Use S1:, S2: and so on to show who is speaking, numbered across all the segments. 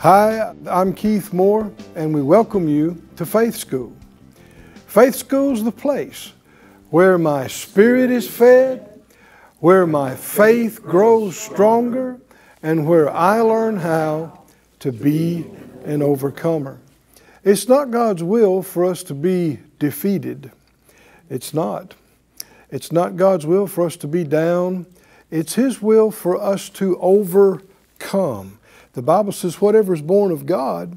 S1: Hi, I'm Keith Moore, and we welcome you to Faith School. Faith School is the place where my spirit is fed, where my faith grows stronger, and where I learn how to be an overcomer. It's not God's will for us to be defeated. It's not. It's not God's will for us to be down. It's His will for us to overcome. The Bible says, whatever is born of God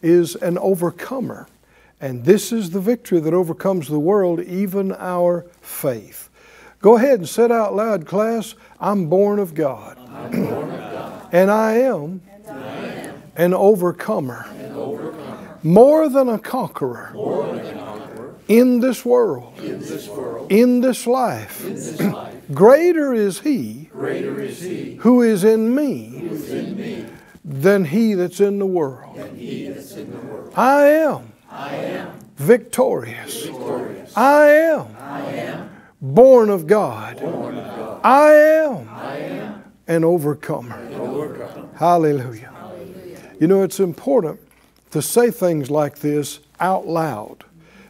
S1: is an overcomer. And this is the victory that overcomes the world, even our faith. Go ahead and say out loud, class, I'm born of God. and I am, an overcomer. More than a conqueror. In this world. In this life. Greater is He who is in me than he that's in the world. I am I am victorious. I am I am born of God. I am I am an overcomer. Hallelujah. Hallelujah. You know, it's important to say things like this out loud,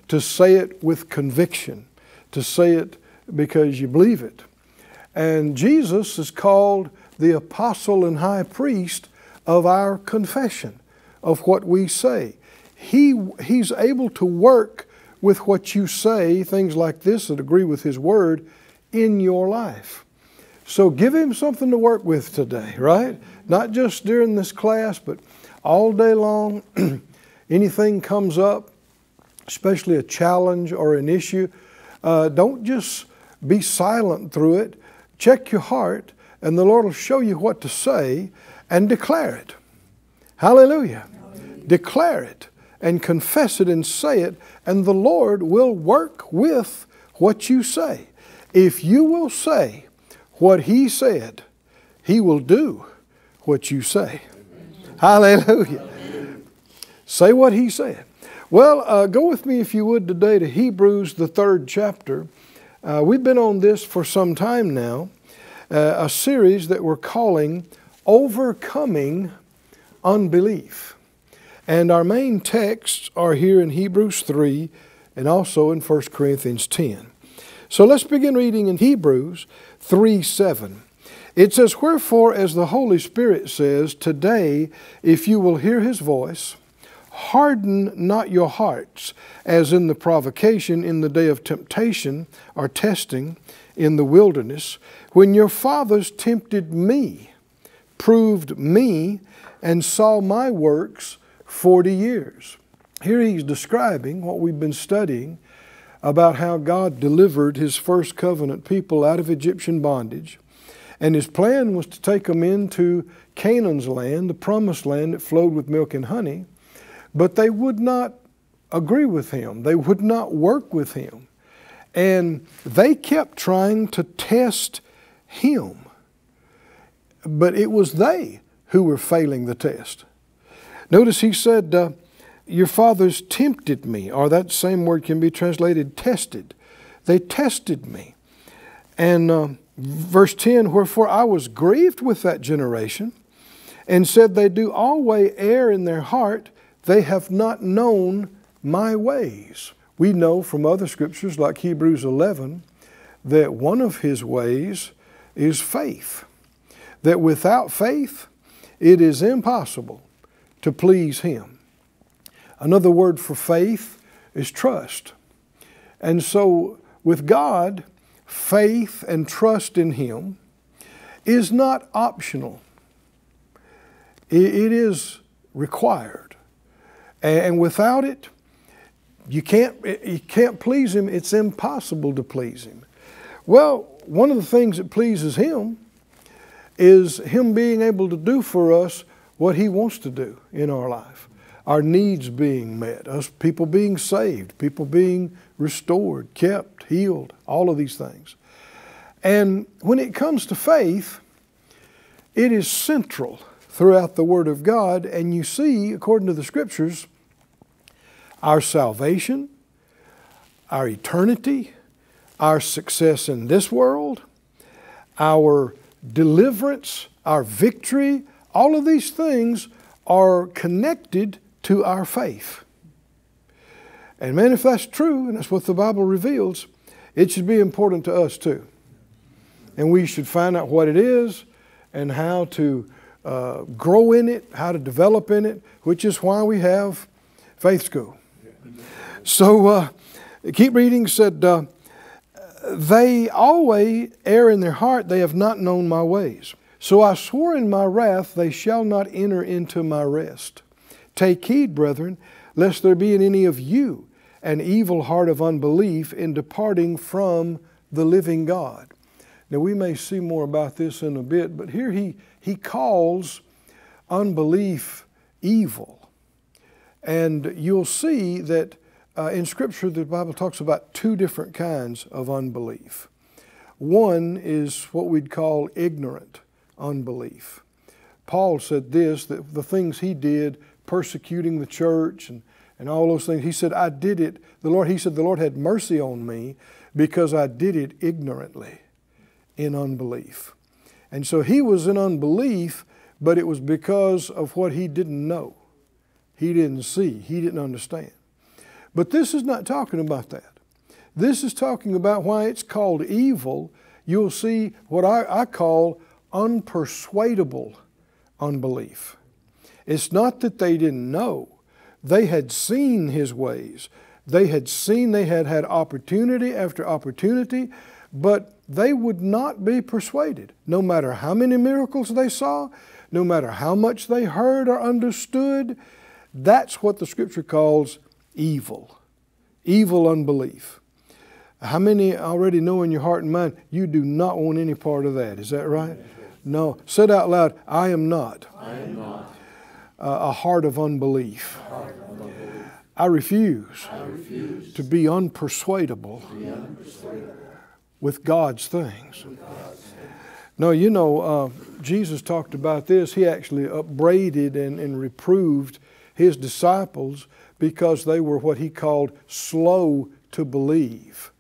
S1: to say it with conviction, to say it because you believe it. And Jesus is called the apostle and high priest of our confession, of what we say. He, he's able to work with what you say, things like this that agree with His Word, in your life. So give Him something to work with today, right? Not just during this class, but all day long. Anything comes up, especially a challenge or an issue, uh, don't just be silent through it. Check your heart, and the Lord will show you what to say and declare it. Hallelujah. Declare it and confess it and say it, and the Lord will work with what you say. If you will say what He said, He will do what you say. Hallelujah. Say what He said. Well, uh, go with me, if you would, today to Hebrews, the third chapter. Uh, we've been on this for some time now, uh, a series that we're calling Overcoming Unbelief. And our main texts are here in Hebrews 3 and also in 1 Corinthians 10. So let's begin reading in Hebrews 3 7. It says, Wherefore, as the Holy Spirit says, Today, if you will hear his voice, harden not your hearts, as in the provocation in the day of temptation or testing in the wilderness, when your fathers tempted me, proved me, and saw my works 40 years. Here he's describing what we've been studying about how God delivered his first covenant people out of Egyptian bondage. And his plan was to take them into Canaan's land, the promised land that flowed with milk and honey. But they would not agree with him, they would not work with him. And they kept trying to test him. But it was they who were failing the test. Notice he said, uh, Your fathers tempted me, or that same word can be translated tested. They tested me. And uh, verse 10 Wherefore I was grieved with that generation, and said, They do always err in their heart, they have not known my ways. We know from other scriptures like Hebrews 11 that one of his ways is faith. That without faith, it is impossible to please him. Another word for faith is trust. And so, with God, faith and trust in Him is not optional, it is required. And without it, you can't, eh, you can't please Him. It's impossible to please Him. Well, one of the things that pleases Him is Him being able to do for us what He wants to do in our life. our needs being met, us people being saved, people being restored, kept, healed, all of these things. And when it comes to faith, it is central throughout the Word of God, and you see, according to the Scriptures, our salvation, our eternity, our success in this world, our deliverance, our victory, all of these things are connected to our faith. And man, if that's true, and that's what the Bible reveals, it should be important to us too. And we should find out what it is and how to uh, grow in it, how to develop in it, which is why we have faith school. So uh, keep reading. Said uh, they always err in their heart; they have not known my ways. So I swore in my wrath, they shall not enter into my rest. Take heed, brethren, lest there be in any of you an evil heart of unbelief in departing from the living God. Now, we may see more about this in a bit, but here he, he calls unbelief evil. And you'll see that uh, in Scripture, the Bible talks about two different kinds of unbelief. One is what we'd call ignorant unbelief. Paul said this that the things he did, persecuting the church and, and all those things, he said, I did it. The Lord, he said, the Lord had mercy on me because I did it ignorantly in unbelief. And so he was in unbelief, but it was because of what he didn't know. He didn't see, he didn't understand. But this is not talking about that. This is talking about why it's called evil. You'll see what I, I call unpersuadable unbelief. It's not that they didn't know, they had seen his ways. They had seen, they had had opportunity after opportunity, but they would not be persuaded. No matter how many miracles they saw, no matter how much they heard or understood, that's what the scripture calls evil. Evil unbelief. How many already know in your heart and mind you do not want any part of that? Is that right? No. Said out loud, I am not,
S2: I am not.
S1: Uh, a heart of unbelief. I refuse,
S2: I refuse
S1: to be unpersuadable
S2: be unpersuadable
S1: with God's things.
S2: with God's things.
S1: No, you know, uh, Jesus talked about this. He actually upbraided and, and reproved his disciples because they were what he called slow to believe.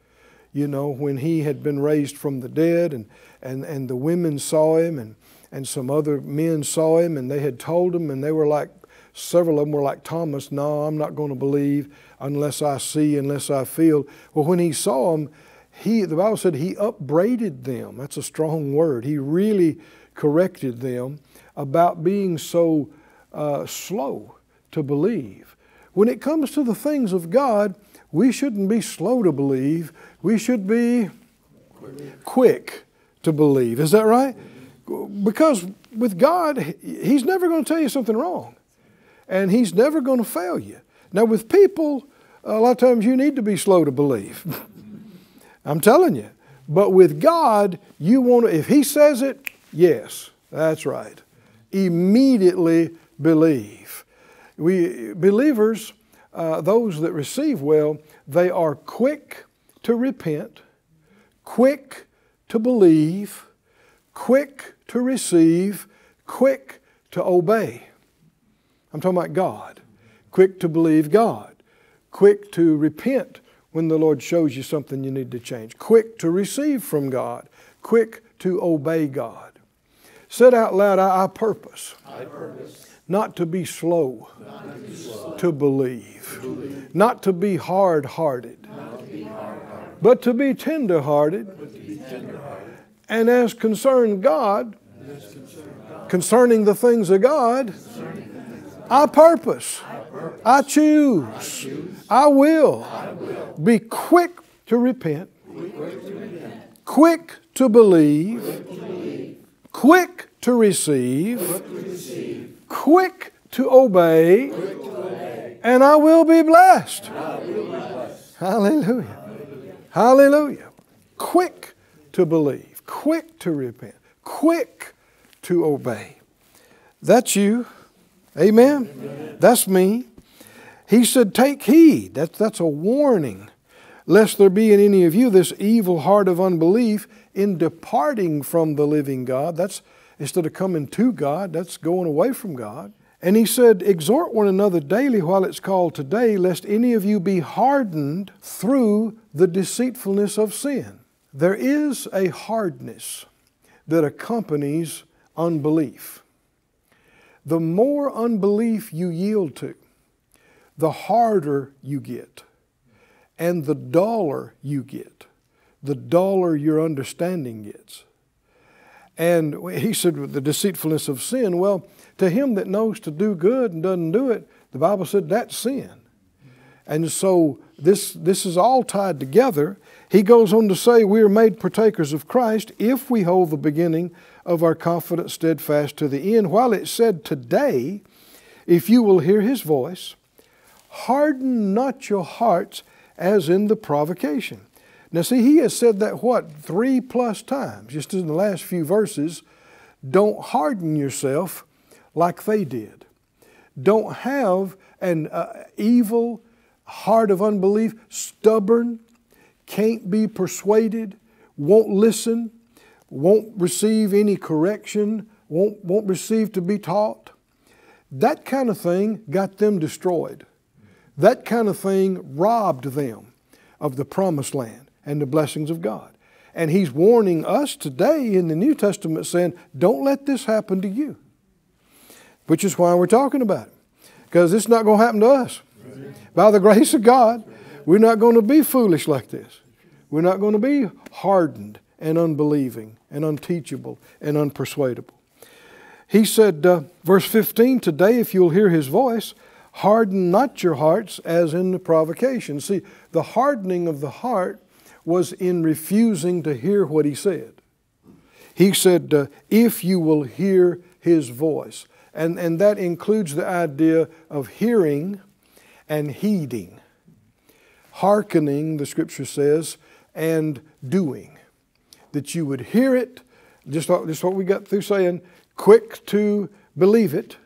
S1: You know, when he had been raised from the dead and, and, and the women saw him and, and some other men saw him and they had told him and they were like, several of them were like Thomas, no, I'm not going to believe unless I see, unless I feel. Well, when he saw him, he, the Bible said he upbraided them. That's a strong word. He really corrected them about being so uh, slow to believe. When it comes to the things of God, we shouldn't be slow to believe. We should be quick to believe. Is that right? Because with God, He's never going to tell you something wrong, and He's never going to fail you. Now, with people, a lot of times you need to be slow to believe. I'm telling you. But with God, you want to, if He says it, yes, that's right. Immediately believe. We believers, uh, those that receive well, they are quick to repent, quick to believe, quick to receive, quick to obey. I'm talking about God. Quick to believe God, quick to repent when the Lord shows you something you need to change, quick to receive from God, quick to obey God. Said out loud, I, I purpose.
S2: I purpose
S1: not to be slow,
S2: to, be slow
S1: to believe,
S2: to believe,
S1: not to be hard hearted, but to be tender hearted, and as concerned God, concerning the things of God, I purpose,
S2: I
S1: choose, I will be quick to repent,
S2: quick to
S1: believe,
S2: quick to receive,
S1: quick to obey,
S2: quick to obey,
S1: and I will be blessed.
S2: and I will be blessed.
S1: Hallelujah. Hallelujah. Quick to believe, quick to repent, quick to obey. That's you. Amen. That's me. He said, Take heed. That's, that's a warning. Lest there be in any of you this evil heart of unbelief in departing from the living God. That's instead of coming to God, that's going away from God. And he said, Exhort one another daily while it's called today, lest any of you be hardened through the deceitfulness of sin. There is a hardness that accompanies unbelief. The more unbelief you yield to, the harder you get, and the duller you get, the duller your understanding gets. And he said, the deceitfulness of sin, well, to him that knows to do good and doesn't do it, the Bible said that's sin. And so this, this is all tied together. He goes on to say, We are made partakers of Christ if we hold the beginning of our confidence steadfast to the end. While it said today, if you will hear his voice, harden not your hearts as in the provocation. Now, see, he has said that what? Three plus times, just in the last few verses. Don't harden yourself like they did. Don't have an uh, evil heart of unbelief, stubborn, can't be persuaded, won't listen, won't receive any correction, won't, won't receive to be taught. That kind of thing got them destroyed. That kind of thing robbed them of the promised land and the blessings of God. And he's warning us today in the New Testament saying, don't let this happen to you which is why we're talking about it. Because it's not going to happen to us. By the grace of God, we're not going to be foolish like this. We're not going to be hardened and unbelieving and unteachable and unpersuadable. He said, uh, verse 15, Today, if you'll hear his voice, harden not your hearts as in the provocation. See, the hardening of the heart was in refusing to hear what he said. He said, uh, If you will hear his voice. And, and that includes the idea of hearing and heeding, hearkening, the scripture says, and doing. That you would hear it, just, just what we got through saying, quick to believe it,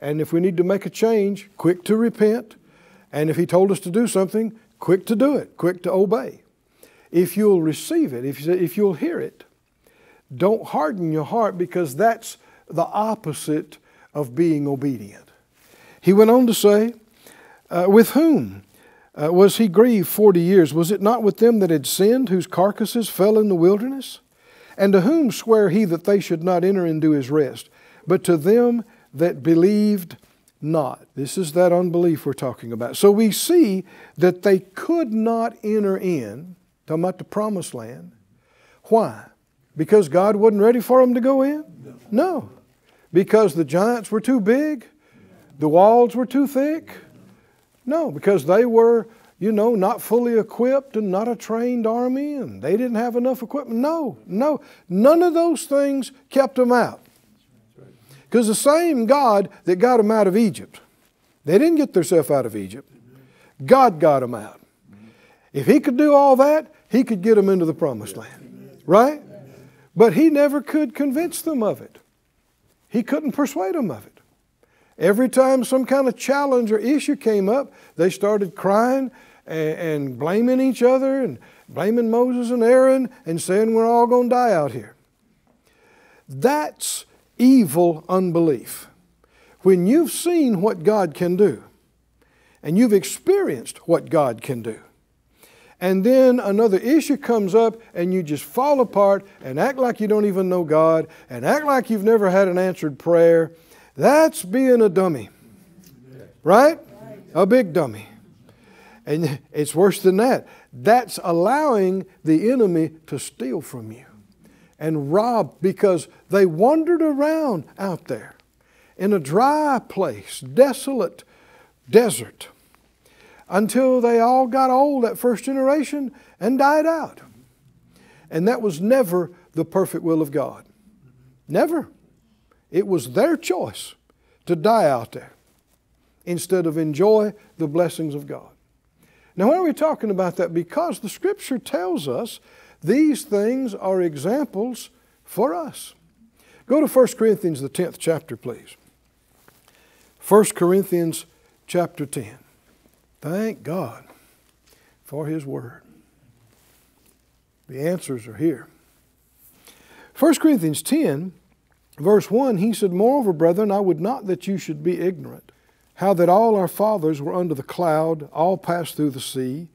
S1: and if we need to make a change, quick to repent, and if He told us to do something, quick to do it, quick to obey. If you'll receive it, if, if you'll hear it, don't harden your heart because that's the opposite of being obedient. He went on to say, uh, With whom uh, was he grieved forty years? Was it not with them that had sinned, whose carcasses fell in the wilderness? And to whom sware he that they should not enter into his rest? But to them that believed not. This is that unbelief we're talking about. So we see that they could not enter in, talking about the promised land. Why? Because God wasn't ready for them to go in? No. Because the giants were too big? The walls were too thick? No, because they were, you know, not fully equipped and not a trained army and they didn't have enough equipment. No, no. None of those things kept them out. Because the same God that got them out of Egypt, they didn't get themselves out of Egypt. God got them out. If He could do all that, He could get them into the promised land. Right? But He never could convince them of it. He couldn't persuade them of it. Every time some kind of challenge or issue came up, they started crying and, and blaming each other and blaming Moses and Aaron and saying we're all going to die out here. That's evil unbelief. When you've seen what God can do and you've experienced what God can do, and then another issue comes up and you just fall apart and act like you don't even know God and act like you've never had an answered prayer, that's being a dummy. Right? A big dummy. And it's worse than that. That's allowing the enemy to steal from you and rob because they wandered around out there in a dry place, desolate desert until they all got old, that first generation, and died out. And that was never the perfect will of God. Never. It was their choice to die out there instead of enjoy the blessings of God. Now, why are we talking about that? Because the Scripture tells us these things are examples for us. Go to 1 Corinthians, the 10th chapter, please. 1 Corinthians chapter 10. Thank God for His Word. The answers are here. 1 Corinthians 10, verse 1, he said, Moreover, brethren, I would not that you should be ignorant, how that all our fathers were under the cloud, all passed through the sea,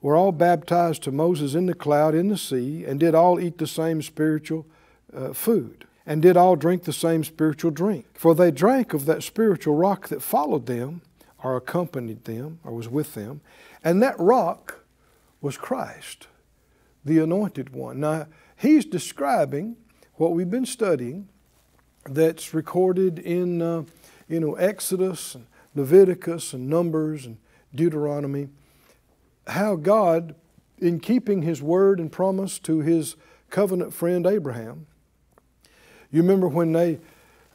S1: were all baptized to Moses in the cloud, in the sea, and did all eat the same spiritual uh, food, and did all drink the same spiritual drink. For they drank of that spiritual rock that followed them, or accompanied them, or was with them, and that rock was Christ, the anointed one. Now, he's describing what we've been studying that's recorded in uh, you know Exodus and Leviticus and Numbers and Deuteronomy how God in keeping his word and promise to his covenant friend Abraham you remember when they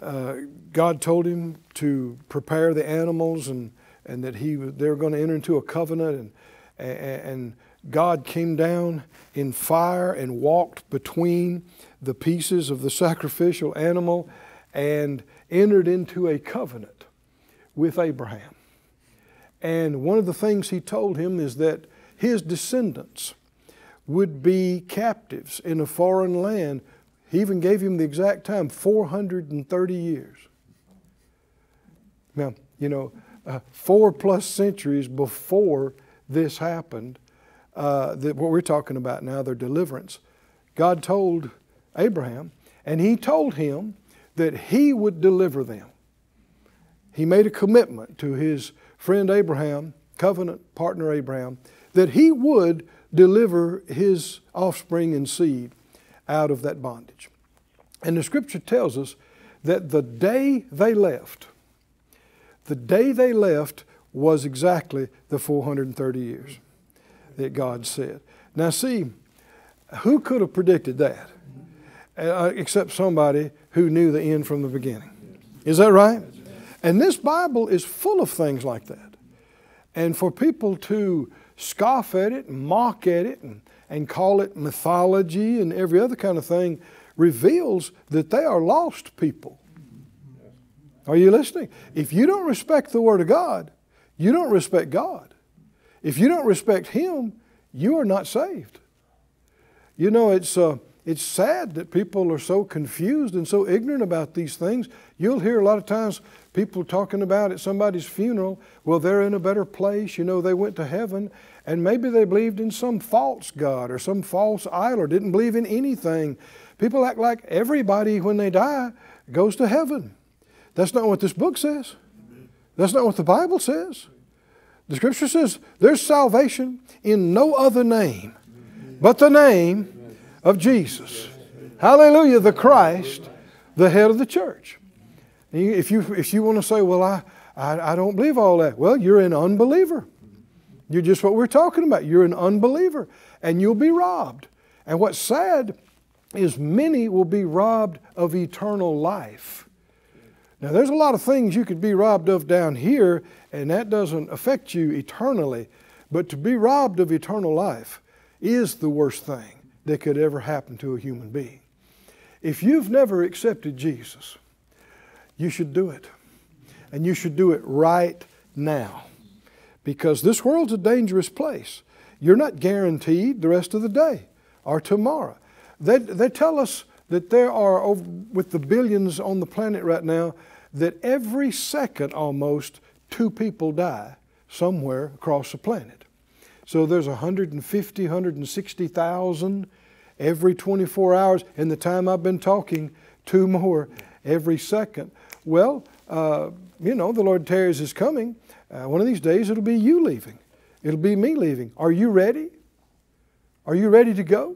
S1: uh, God told him to prepare the animals and and that he they were going to enter into a covenant and and God came down in fire and walked between the pieces of the sacrificial animal and entered into a covenant with Abraham. And one of the things he told him is that his descendants would be captives in a foreign land. He even gave him the exact time 430 years. Now, you know, uh, four plus centuries before this happened, uh, that what we're talking about now, their deliverance, God told Abraham, and he told him that he would deliver them. He made a commitment to his friend Abraham, covenant partner Abraham, that he would deliver his offspring and seed out of that bondage. And the scripture tells us that the day they left, the day they left was exactly the 430 years that God said. Now, see, who could have predicted that? uh, except somebody who knew the end from the beginning. Is that right? And this Bible is full of things like that. And for people to scoff at it and mock at it and, and call it mythology and every other kind of thing reveals that they are lost people. Are you listening? If you don't respect the Word of God, you don't respect God. If you don't respect Him, you are not saved. You know, it's. Uh, it's sad that people are so confused and so ignorant about these things. You'll hear a lot of times people talking about at somebody's funeral, well, they're in a better place. You know, they went to heaven, and maybe they believed in some false God or some false idol or didn't believe in anything. People act like everybody, when they die, goes to heaven. That's not what this book says. That's not what the Bible says. The scripture says there's salvation in no other name but the name of Jesus. Hallelujah, the Christ, the head of the church. If you, if you want to say, well, I, I, I don't believe all that, well, you're an unbeliever. You're just what we're talking about. You're an unbeliever, and you'll be robbed. And what's sad is many will be robbed of eternal life. Now, there's a lot of things you could be robbed of down here, and that doesn't affect you eternally. But to be robbed of eternal life is the worst thing that could ever happen to a human being. If you've never accepted Jesus, you should do it. And you should do it right now. Because this world's a dangerous place. You're not guaranteed the rest of the day or tomorrow. They, they tell us that there are, over, with the billions on the planet right now, that every second almost two people die somewhere across the planet. So there's 150, 160,000 every 24 hours. In the time I've been talking, two more every second. Well, uh, you know, the Lord tarries is coming. Uh, one of these days it'll be you leaving. It'll be me leaving. Are you ready? Are you ready to go?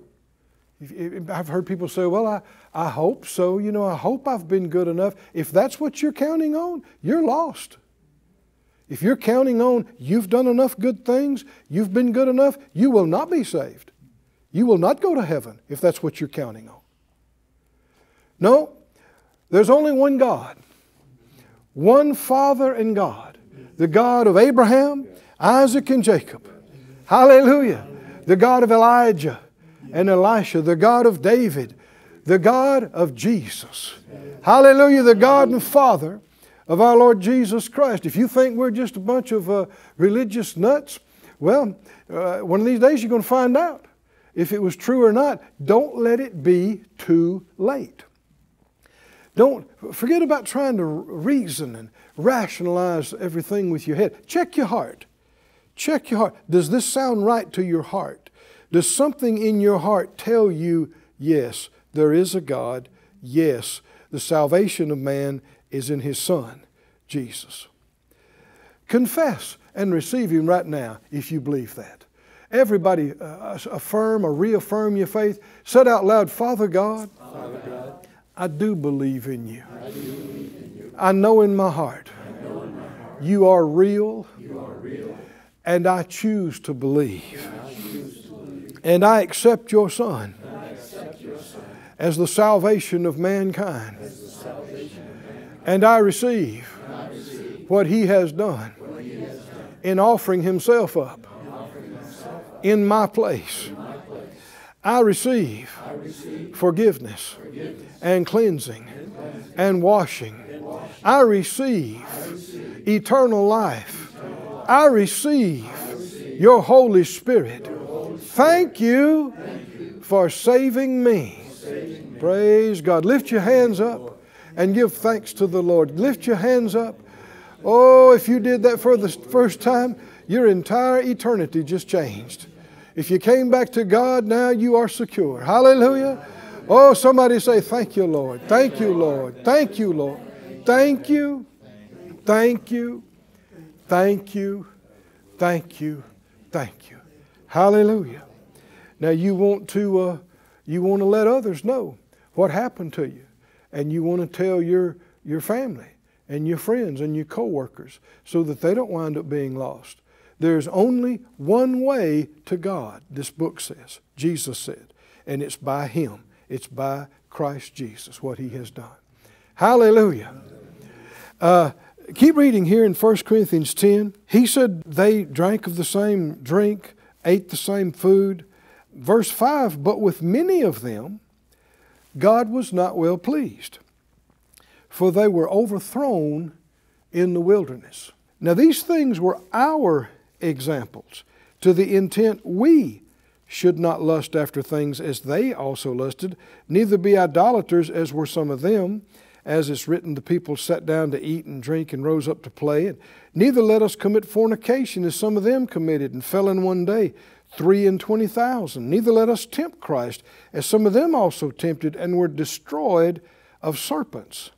S1: I've heard people say, well, I, I hope so. You know, I hope I've been good enough. If that's what you're counting on, you're lost. If you're counting on you've done enough good things, you've been good enough, you will not be saved. You will not go to heaven if that's what you're counting on. No, there's only one God, one Father and God, the God of Abraham, Isaac, and Jacob. Hallelujah. The God of Elijah and Elisha, the God of David, the God of Jesus. Hallelujah, the God and Father of our Lord Jesus Christ. If you think we're just a bunch of uh, religious nuts, well, uh, one of these days you're going to find out if it was true or not. Don't let it be too late. Don't forget about trying to reason and rationalize everything with your head. Check your heart. Check your heart. Does this sound right to your heart? Does something in your heart tell you, yes, there is a God? Yes, the salvation of man is in his Son, Jesus. Confess and receive Him right now if you believe that. Everybody uh, affirm or reaffirm your faith. Said out loud, Father God, Father God I do believe in you. I, believe in you. I know in my heart, in my heart you, are real, you are real, and I choose to believe. And I, choose to believe. And I accept your Son, accept your son as the salvation of mankind. And I receive, and I receive what He has done, he has done in offering Himself up, offering himself up in, my place. in my place. I receive, I receive forgiveness, forgiveness and cleansing and, cleansing and washing. I, receive I receive eternal life. Eternal life. I receive your Holy Spirit. Thank, you for saving me. Saving me. Praise God. Lift your hands up and give thanks to the Lord. Lift your hands up. Oh, if you did that for the first time, your entire eternity just changed. If you came back to God, now you are secure. Hallelujah. Oh, somebody say, Thank you, Lord. Thank you, Lord. Thank you, Lord. Thank you. Thank you. Thank you. Thank you. Thank you. Hallelujah. Now you want to uh, you want to let others know what happened to you and you want to tell your, your family and your friends and your coworkers so that they don't wind up being lost. There's only one way to God, this book says, Jesus said, and it's by Him. It's by Christ Jesus, what He has done. Hallelujah. Uh, keep reading here in 1 Corinthians 10. He said they drank of the same drink, ate the same food. Verse 5 But with many of them, God was not well pleased, for they were overthrown in the wilderness. Now, these things were our examples, to the intent we should not lust after things as they also lusted, neither be idolaters as were some of them. As it's written, the people sat down to eat and drink and rose up to play. And neither let us commit fornication as some of them committed and fell in one day three and twenty thousand. Neither let us tempt Christ, as some of them also tempted and were destroyed of serpents.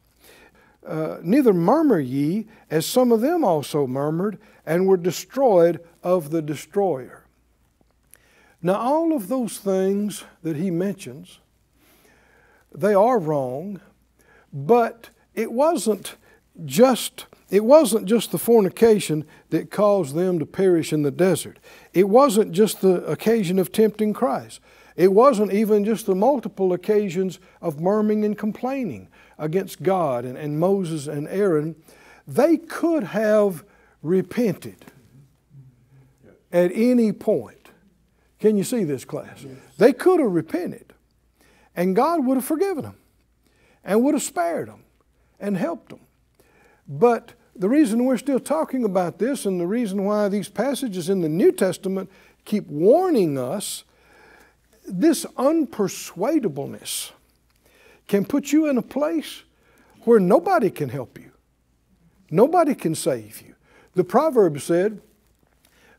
S1: Uh, neither murmur ye, as some of them also murmured and were destroyed of the destroyer. Now, all of those things that he mentions, they are wrong, but it wasn't just it wasn't just the fornication that caused them to perish in the desert. It wasn't just the occasion of tempting Christ. It wasn't even just the multiple occasions of murmuring and complaining against God and, and Moses and Aaron. They could have repented at any point. Can you see this class? Yes. They could have repented, and God would have forgiven them and would have spared them and helped them. But the reason we're still talking about this and the reason why these passages in the New Testament keep warning us this unpersuadableness can put you in a place where nobody can help you. Nobody can save you. The proverb said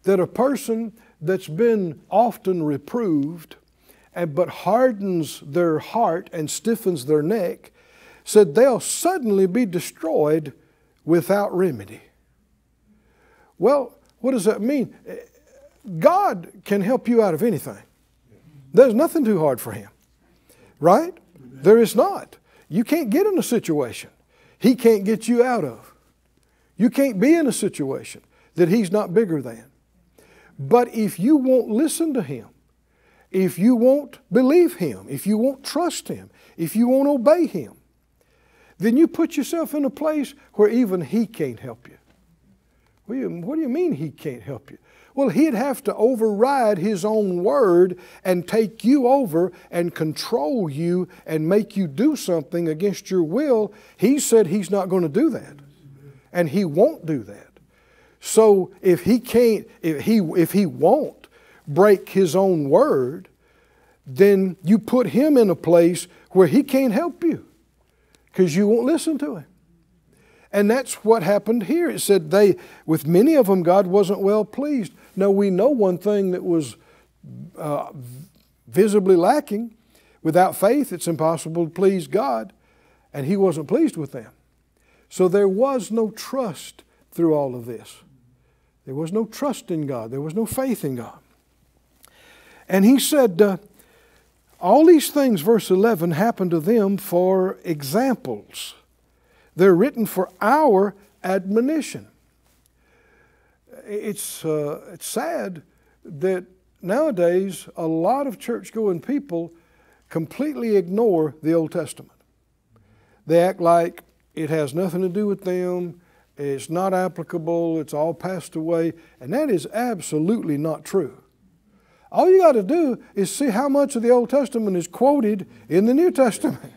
S1: that a person that's been often reproved and but hardens their heart and stiffens their neck said they'll suddenly be destroyed without remedy. Well, what does that mean? God can help you out of anything. There's nothing too hard for Him, right? There is not. You can't get in a situation He can't get you out of. You can't be in a situation that He's not bigger than. But if you won't listen to Him, if you won't believe Him, if you won't trust Him, if you won't obey Him, then you put yourself in a place where even He can't help you. What do you, what do you mean He can't help you? Well, He'd have to override His own word and take you over and control you and make you do something against your will. He said He's not going to do that. and He won't do that. So if He can't, if He, if he won't break His own word, then you put Him in a place where He can't help you because you won't listen to Him. And that's what happened here. It said they, with many of them, God wasn't well pleased. Now we know one thing that was uh, visibly lacking. Without faith, it's impossible to please God, and He wasn't pleased with them. So there was no trust through all of this. There was no trust in God, there was no faith in God. And He said, uh, all these things, verse 11, happened to them for examples. They're written for our admonition. It's, uh, it's sad that nowadays a lot of church going people completely ignore the Old Testament. They act like it has nothing to do with them, it's not applicable, it's all passed away, and that is absolutely not true. All you got to do is see how much of the Old Testament is quoted in the New Testament.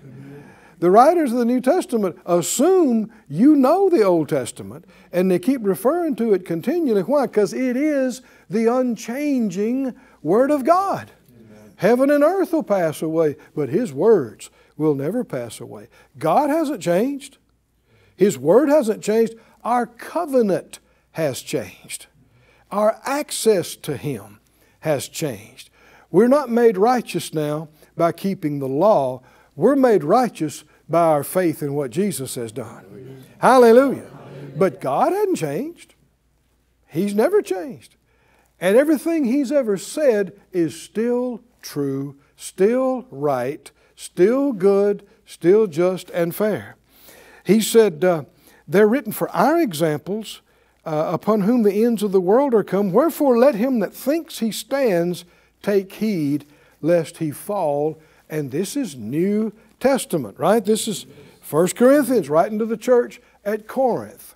S1: The writers of the New Testament assume you know the Old Testament and they keep referring to it continually. Why? Because it is the unchanging Word of God. Amen. Heaven and earth will pass away, but His words will never pass away. God hasn't changed, His Word hasn't changed. Our covenant has changed, our access to Him has changed. We're not made righteous now by keeping the law we're made righteous by our faith in what Jesus has done. Hallelujah. Hallelujah. But God hasn't changed. He's never changed. And everything He's ever said is still true, still right, still good, still just and fair. He said, uh, They're written for our examples, uh, upon whom the ends of the world are come. Wherefore let him that thinks he stands take heed lest he fall and this is New Testament, right? This is 1 Corinthians, writing to the church at Corinth.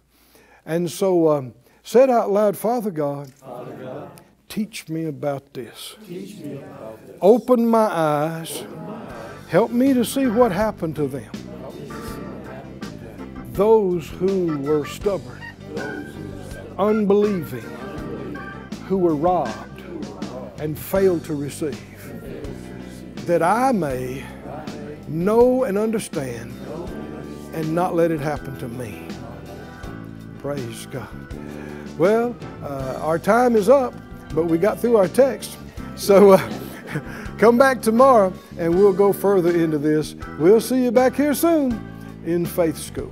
S1: And so um, said out loud, Father God,
S2: Father God
S1: teach me about this.
S2: Me about this.
S1: Open, my eyes. Open my eyes. Help me to see what happened to them. Those who were stubborn, unbelieving, who were robbed and failed to receive that I may know and understand and not let it happen to me. Praise God. Well, uh, our time is up, but we got through our text. So uh, come back tomorrow and we'll go further into this. We'll see you back here soon in Faith School.